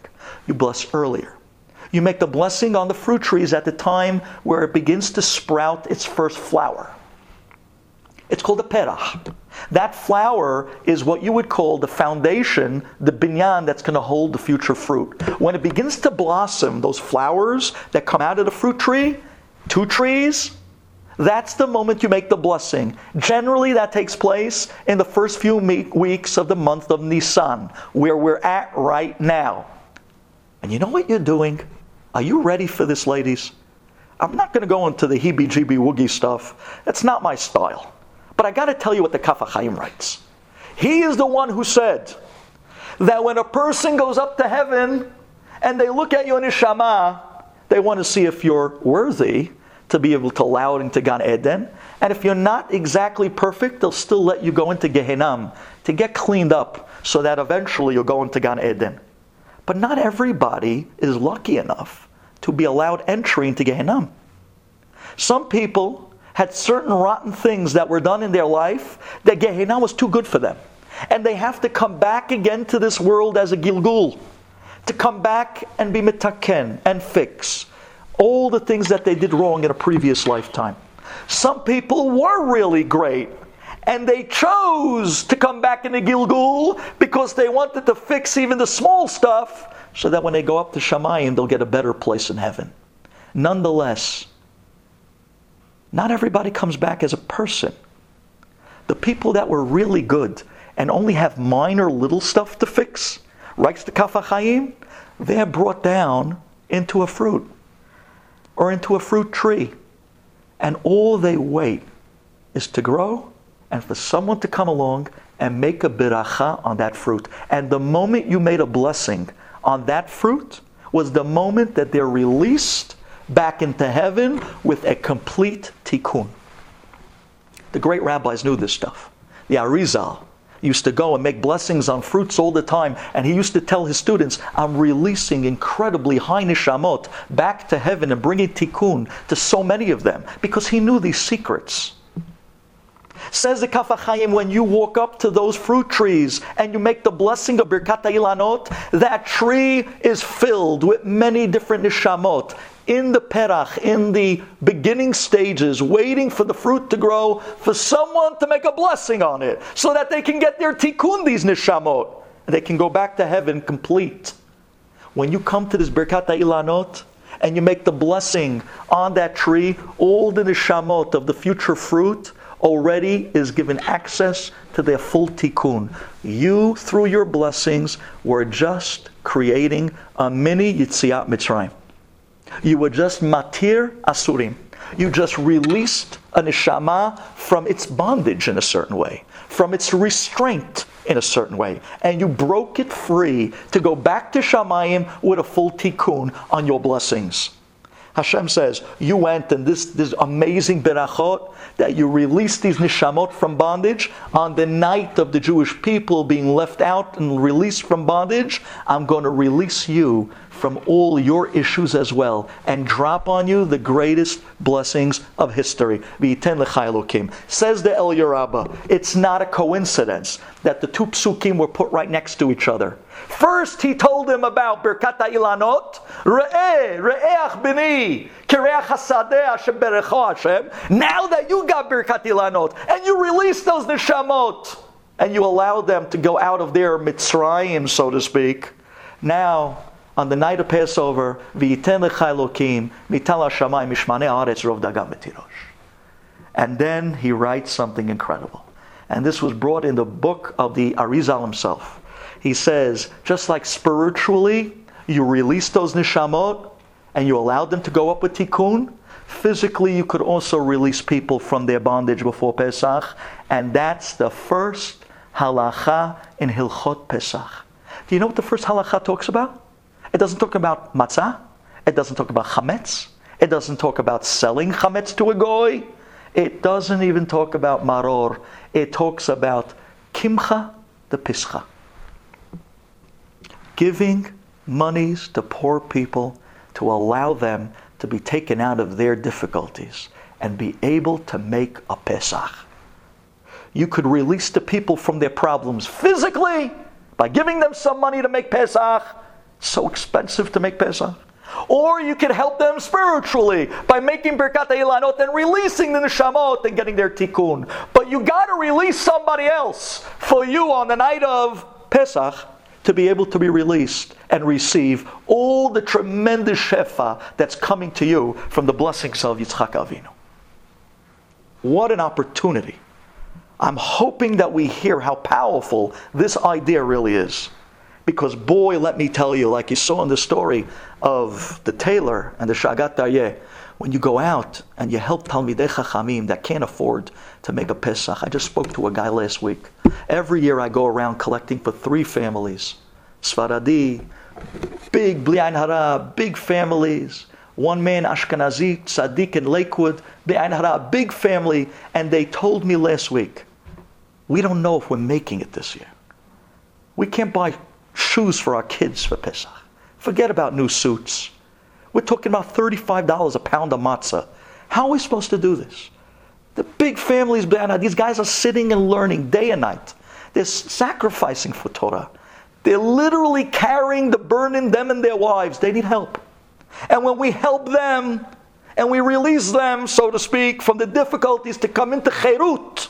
you bless earlier. You make the blessing on the fruit trees at the time where it begins to sprout its first flower. It's called a perach. That flower is what you would call the foundation, the binyan that's going to hold the future fruit. When it begins to blossom, those flowers that come out of the fruit tree, two trees, that's the moment you make the blessing. Generally, that takes place in the first few weeks of the month of Nisan, where we're at right now. And you know what you're doing? Are you ready for this, ladies? I'm not going to go into the heebie jeebie woogie stuff. That's not my style. But I got to tell you what the Kaf HaChaim writes. He is the one who said that when a person goes up to heaven and they look at you in Neshama, they want to see if you're worthy to be able to allow it into Gan Eden. And if you're not exactly perfect, they'll still let you go into Gehenna to get cleaned up so that eventually you'll go into Gan Eden. But not everybody is lucky enough to be allowed entry into Gehenna. Some people had certain rotten things that were done in their life that Gehenna was too good for them. And they have to come back again to this world as a Gilgul, to come back and be mitaken and fix all the things that they did wrong in a previous lifetime. Some people were really great, and they chose to come back in Gilgul because they wanted to fix even the small stuff so that when they go up to Shamayim, they'll get a better place in heaven. Nonetheless, not everybody comes back as a person. The people that were really good and only have minor little stuff to fix, writes the Kaf HaChaim, they're brought down into a fruit or into a fruit tree. And all they wait is to grow and for someone to come along and make a biracha on that fruit. And the moment you made a blessing on that fruit was the moment that they're released back into heaven with a complete tikkun. The great rabbis knew this stuff. The Arizal used to go and make blessings on fruits all the time, and he used to tell his students, I'm releasing incredibly high nishamot back to heaven and bringing tikkun to so many of them, because he knew these secrets. Says the Kaf HaChaim, when you walk up to those fruit trees and you make the blessing of Birkat Ilanot, that tree is filled with many different nishamot in the perach, in the beginning stages, waiting for the fruit to grow, for someone to make a blessing on it, so that they can get their tikkun, these nishamot, and they can go back to heaven complete. When you come to this Birkat Ilanot, and you make the blessing on that tree, all the nishamot of the future fruit already is given access to their full tikkun. You, through your blessings, were just creating a mini Yitziat Mitzrayim. You were just matir asurim. You just released a neshama from its bondage in a certain way, from its restraint in a certain way, and you broke it free to go back to Shamayim with a full tikkun on your blessings. Hashem says, you went and this, this amazing berachot, that you released these nishamot from bondage on the night of the Jewish people being left out and released from bondage. I'm going to release you from all your issues as well and drop on you the greatest blessings of history. Says the El Yerabba, it's not a coincidence that the two psukim were put right next to each other. First, he told him about Birkat Ilanot, Re'each bini, Kireach Hasadeh. Now that you got Birkat Ilanot, and you release those neshamot, and you allow them to go out of their Mitzrayim, so to speak, now on the night of Passover, v'yiten mital hashamayim mishmanei haaretz rov dagam betirosh. And then he writes something incredible. And this was brought in the book of the Arizal himself. He says, just like spiritually, you release those nishamot and you allowed them to go up with tikkun, physically you could also release people from their bondage before Pesach. And that's the first halacha in Hilchot Pesach. Do you know what the first halacha talks about? It doesn't talk about matzah. It doesn't talk about chametz. It doesn't talk about selling chametz to a goy. It doesn't even talk about maror. It talks about kimcha de pischa. Giving monies to poor people to allow them to be taken out of their difficulties and be able to make a Pesach. You could release the people from their problems physically by giving them some money to make Pesach, so expensive to make Pesach. Or you could help them spiritually by making Birkat Ilanot and releasing the Neshamot and getting their tikkun. But you got to release somebody else for you on the night of Pesach to be able to be released and receive all the tremendous shefa that's coming to you from the blessings of Yitzchak Avinu. What an opportunity. I'm hoping that we hear how powerful this idea really is. Because, boy, let me tell you, like you saw in the story of the tailor and the Shagat Aryeh, when you go out and you help Talmidei Chachamim that can't afford to make a Pesach. I just spoke to a guy last week. Every year I go around collecting for three families. Sfaradi, big Bli'ain Hara, big families. One man, Ashkenazi, Tzaddik in Lakewood, Bli'ain Hara, big family. And they told me last week, we don't know if we're making it this year. We can't buy shoes for our kids for Pesach. Forget about new suits. We're talking about $35 a pound of matzah. How are we supposed to do this? The big families, these guys are sitting and learning day and night. They're sacrificing for Torah. They're literally carrying the burden, them and their wives. They need help. And when we help them and we release them, so to speak, from the difficulties to come into Cherut,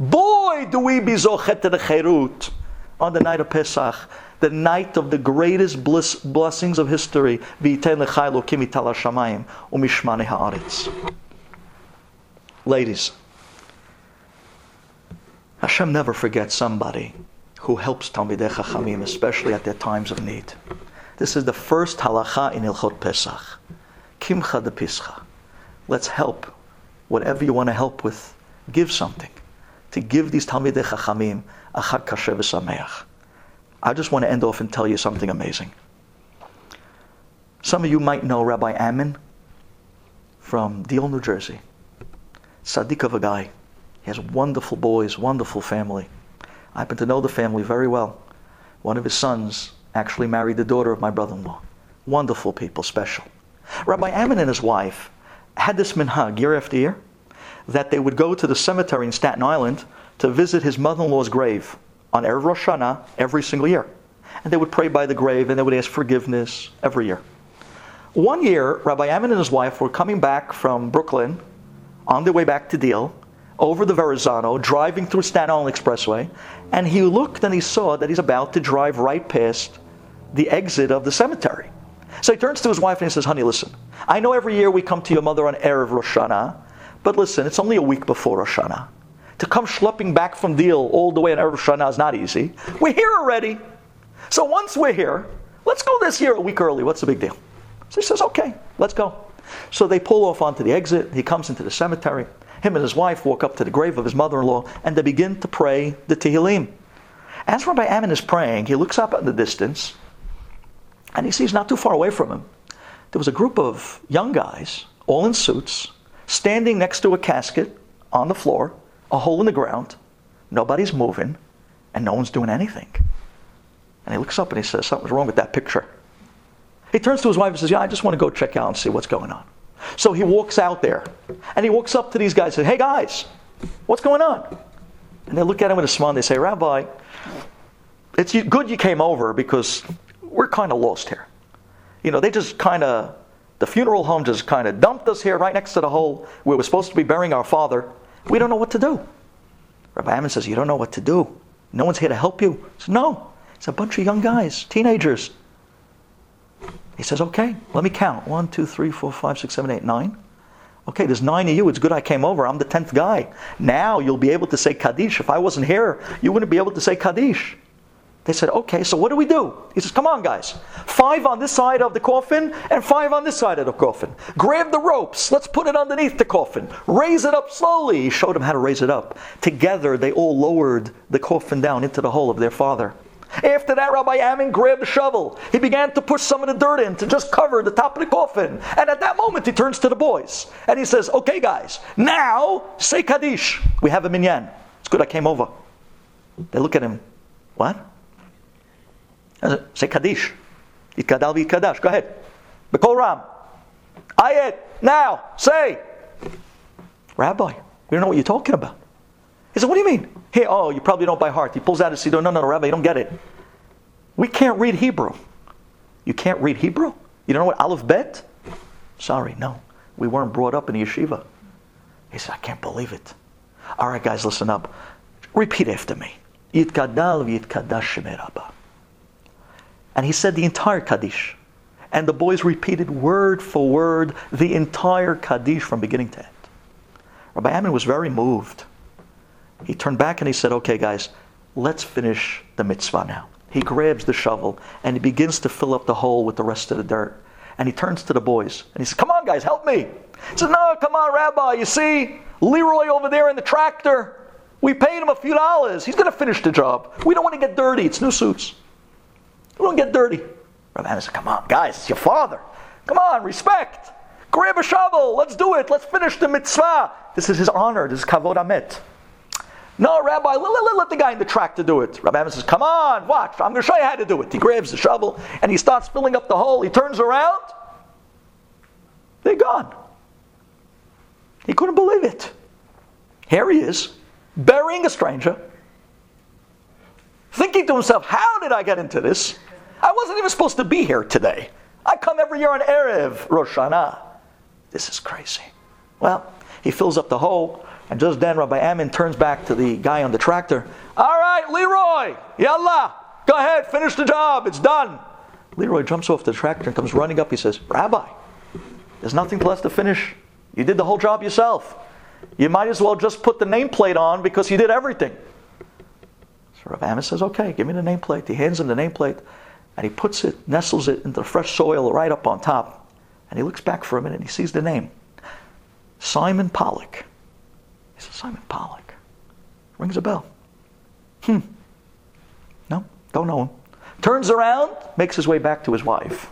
boy, do we be zochet to the Cherut on the night of Pesach, the night of the greatest bliss, blessings of history. Ladies, Hashem never forgets somebody who helps Talmidei Chachamim, especially at their times of need. This is the first halacha in Ilchot Pesach. Kimcha de Pischa. Let's help. Whatever you want to help with, give something. To give these Talmidei Chachamim a Chag Kasher v'Sameach. I just want to end off and tell you something amazing. Some of you might know Rabbi Ammon from Deal, New Jersey. Tzaddik of a guy. He has wonderful boys, wonderful family. I happen to know the family very well. One of his sons actually married the daughter of my brother in law. Wonderful people, special. Rabbi Ammon and his wife had this minhag year after year that they would go to the cemetery in Staten Island to visit his mother in law's grave on Erev Rosh Hashanah every single year. And they would pray by the grave and they would ask forgiveness every year. One year, Rabbi Ammon and his wife were coming back from Brooklyn on their way back to Deal over the Verrazano, driving through Staten Island Expressway, and he looked and he saw that he's about to drive right past the exit of the cemetery. So he turns to his wife and he says, Honey, listen, I know every year we come to your mother on Erev Rosh Hashanah, but listen, it's only a week before Rosh Hashanah. To come schlepping back from Deal all the way in Erev Hashanah is not easy. We're here already. So once we're here, let's go this year a week early. What's the big deal? So he says, Okay, let's go. So they pull off onto the exit. He comes into the cemetery. Him and his wife walk up to the grave of his mother in law and they begin to pray the Tehillim. As Rabbi Ammon is praying, he looks up at the distance and he sees not too far away from him there was a group of young guys, all in suits, standing next to a casket on the floor, a hole in the ground. Nobody's moving, and no one's doing anything. And he looks up and he says, Something's wrong with that picture. He turns to his wife and says, Yeah, I just want to go check out and see what's going on. So he walks out there and he walks up to these guys and says, Hey guys, what's going on? And they look at him with a smile and they say, Rabbi, it's good you came over because we're kind of lost here. You know, they just kind of, the funeral home just kind of dumped us here right next to the hole where we're supposed to be burying our father. We don't know what to do. Rabbi Ammon says, You don't know what to do. No one's here to help you. No. It's a bunch of young guys, teenagers. He says, Okay, let me count. One, two, three, four, five, six, seven, eight, nine. Okay, there's nine of you. It's good I came over. I'm the tenth guy. Now you'll be able to say Kaddish. If I wasn't here, you wouldn't be able to say Kaddish. They said, okay, so what do we do? He says, come on, guys. Five on this side of the coffin and five on this side of the coffin. Grab the ropes. Let's put it underneath the coffin. Raise it up slowly. He showed them how to raise it up. Together, they all lowered the coffin down into the hole of their father. After that, Rabbi Ammon grabbed a shovel. He began to push some of the dirt in to just cover the top of the coffin. And at that moment, he turns to the boys and he says, Okay, guys, now say Kaddish. We have a minyan. It's good I came over. They look at him. What? Say Kaddish. Yitkadal v'yitkadash. Go ahead. Bekol Ram. Ayet. Now. Say. Rabbi, we don't know what you're talking about. He said, What do you mean? Hey, oh, you probably don't by heart. He pulls out his siddur. No, no, no, Rabbi, you don't get it. We can't read Hebrew. You can't read Hebrew? You don't know what Aleph Bet? Sorry, no. We weren't brought up in yeshiva. He said, I can't believe it. All right, guys, listen up. Repeat after me. Yitkadal v'yitkadash shemerabah. And he said the entire Kaddish. And the boys repeated word for word the entire Kaddish from beginning to end. Rabbi Ammon was very moved. He turned back and he said, Okay, guys, let's finish the mitzvah now. He grabs the shovel and he begins to fill up the hole with the rest of the dirt. And he turns to the boys and he says, Come on, guys, help me. He says, No, come on, Rabbi. You see, Leroy over there in the tractor, we paid him a few dollars. He's going to finish the job. We don't want to get dirty. It's new suits. We don't get dirty. Rabbi Hannah said, Come on, guys, it's your father. Come on, respect. Grab a shovel. Let's do it. Let's finish the mitzvah. This is his honor. This is kavod amet. No, Rabbi, let, let, let, the guy in the tractor do it. Rabbi Hannah says, Come on, watch. I'm going to show you how to do it. He grabs the shovel and he starts filling up the hole. He turns around. They're gone. He couldn't believe it. Here he is, burying a stranger, thinking to himself, How did I get into this? I wasn't even supposed to be here today. I come every year on Erev Rosh Hashanah. This is crazy. Well, he fills up the hole, and just then Rabbi Ammon turns back to the guy on the tractor. All right, Leroy, yalla, go ahead, finish the job, it's done. Leroy jumps off the tractor and comes running up. He says, Rabbi, there's nothing left to finish. You did the whole job yourself. You might as well just put the nameplate on because you did everything. So Rabbi Ammon says, Okay, give me the nameplate. He hands him the nameplate and he puts it, nestles it into the fresh soil right up on top. And he looks back for a minute and he sees the name Simon Pollock. He says, Simon Pollock. Rings a bell. Hmm. No, don't know him. Turns around, makes his way back to his wife.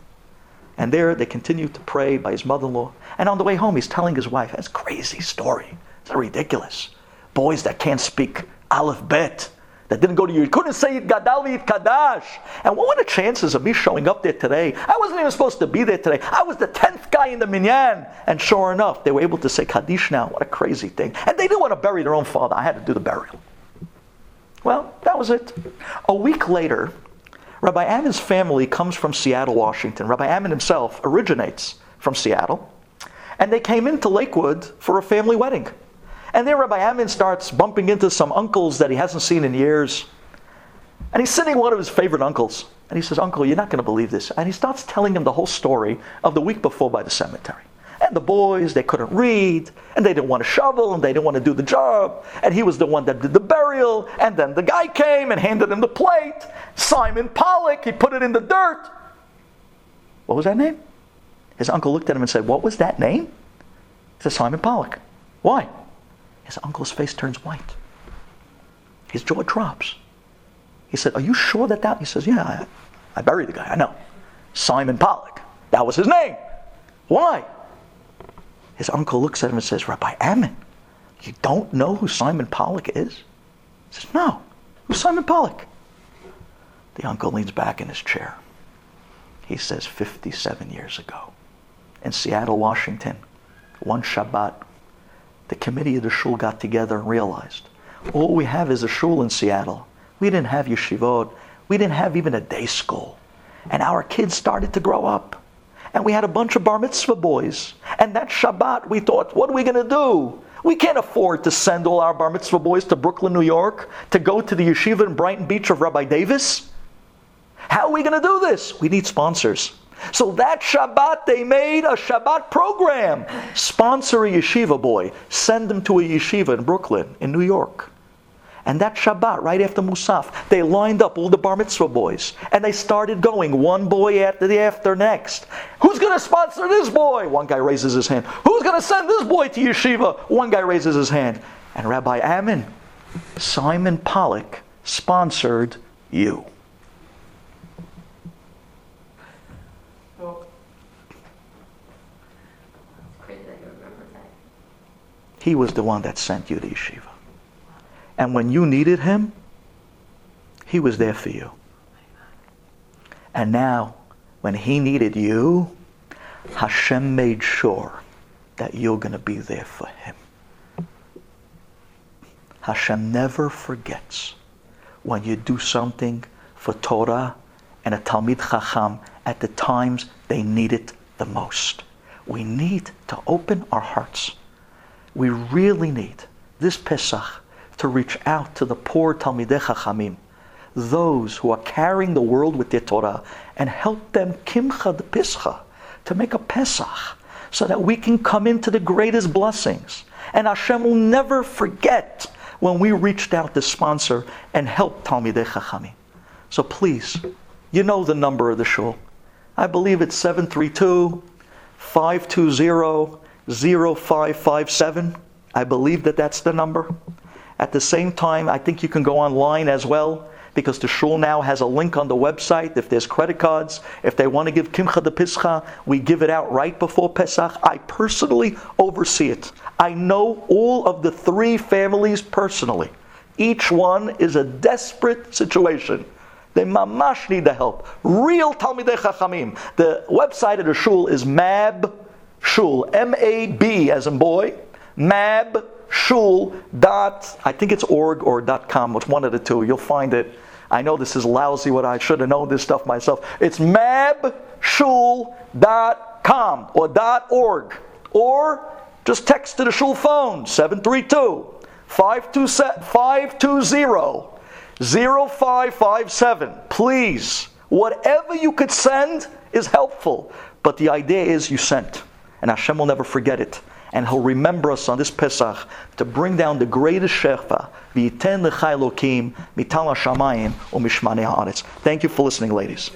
And there they continue to pray by his mother in law. And on the way home, he's telling his wife, that's a crazy story. It's ridiculous. Boys that can't speak Aleph Bet that didn't go to you. You couldn't say it Gadal Kadash. And what were the chances of me showing up there today? I wasn't even supposed to be there today. I was the 10th guy in the minyan. And sure enough, they were able to say Kaddish now. What a crazy thing. And they didn't want to bury their own father. I had to do the burial. Well, that was it. A week later, Rabbi Ammon's family comes from Seattle, Washington. Rabbi Ammon himself originates from Seattle. And they came into Lakewood for a family wedding. And then Rabbi Ammon starts bumping into some uncles that he hasn't seen in years. And he's sitting one of his favorite uncles. And he says, Uncle, you're not going to believe this. And he starts telling him the whole story of the week before by the cemetery. And the boys, they couldn't read, and they didn't want to shovel, and they didn't want to do the job. And he was the one that did the burial. And then the guy came and handed him the plate. Simon Pollock, he put it in the dirt. What was that name? His uncle looked at him and said, What was that name? He said, Simon Pollock. Why? His uncle's face turns white. His jaw drops. He said, Are you sure that that? He says, Yeah, I, I buried the guy. I know. Simon Pollock. That was his name. Why? His uncle looks at him and says, Rabbi Ammon, you don't know who Simon Pollock is? He says, No. Who's Simon Pollock? The uncle leans back in his chair. He says, 57 years ago, in Seattle, Washington, one Shabbat, the committee of the shul got together and realized all we have is a shul in Seattle. We didn't have yeshivot. We didn't have even a day school. And our kids started to grow up. And we had a bunch of bar mitzvah boys. And that Shabbat, we thought, what are we going to do? We can't afford to send all our bar mitzvah boys to Brooklyn, New York, to go to the yeshiva in Brighton Beach of Rabbi Davis. How are we going to do this? We need sponsors. So that Shabbat, they made a Shabbat program. Sponsor a yeshiva boy. Send him to a yeshiva in Brooklyn, in New York. And that Shabbat, right after Musaf, they lined up all the bar mitzvah boys. And they started going, one boy after the after next. Who's going to sponsor this boy? One guy raises his hand. Who's going to send this boy to yeshiva? One guy raises his hand. And Rabbi Ammon, Simon Pollock, sponsored you. He was the one that sent you to yeshiva. And when you needed him, he was there for you. And now, when he needed you, Hashem made sure that you're going to be there for him. Hashem never forgets when you do something for Torah and a Talmid Chacham at the times they need it the most. We need to open our hearts. We really need this Pesach to reach out to the poor Talmidei Chachamim, those who are carrying the world with their Torah, and help them kimcha de to make a Pesach, so that we can come into the greatest blessings. And Hashem will never forget when we reached out to sponsor and help Talmidei Chachamim. So please, you know the number of the shul. I believe it's 732 520 0557. I believe that that's the number. At the same time, I think you can go online as well because the shul now has a link on the website. If there's credit cards, if they want to give Kimcha de Pischa, we give it out right before Pesach. I personally oversee it. I know all of the three families personally. Each one is a desperate situation. They mamash need the help. Real Talmidei Chachamim. The website of the shul is Mab Shul, M-A-B as in boy, Mab Shul dot, I think it's org or dot com, it's one of the two. You'll find it. I know this is lousy what I should have known this stuff myself. It's mabshul.com or dot org. Or just text to the shul phone, 732 520 0557. Please, whatever you could send is helpful. But the idea is you sent. And Hashem will never forget it and He'll remember us on this Pesach to bring down the greatest Shefa, V'yiten l'chai lokim, mital shamayim, u'mishmanei haaretz. Thank you for listening, ladies.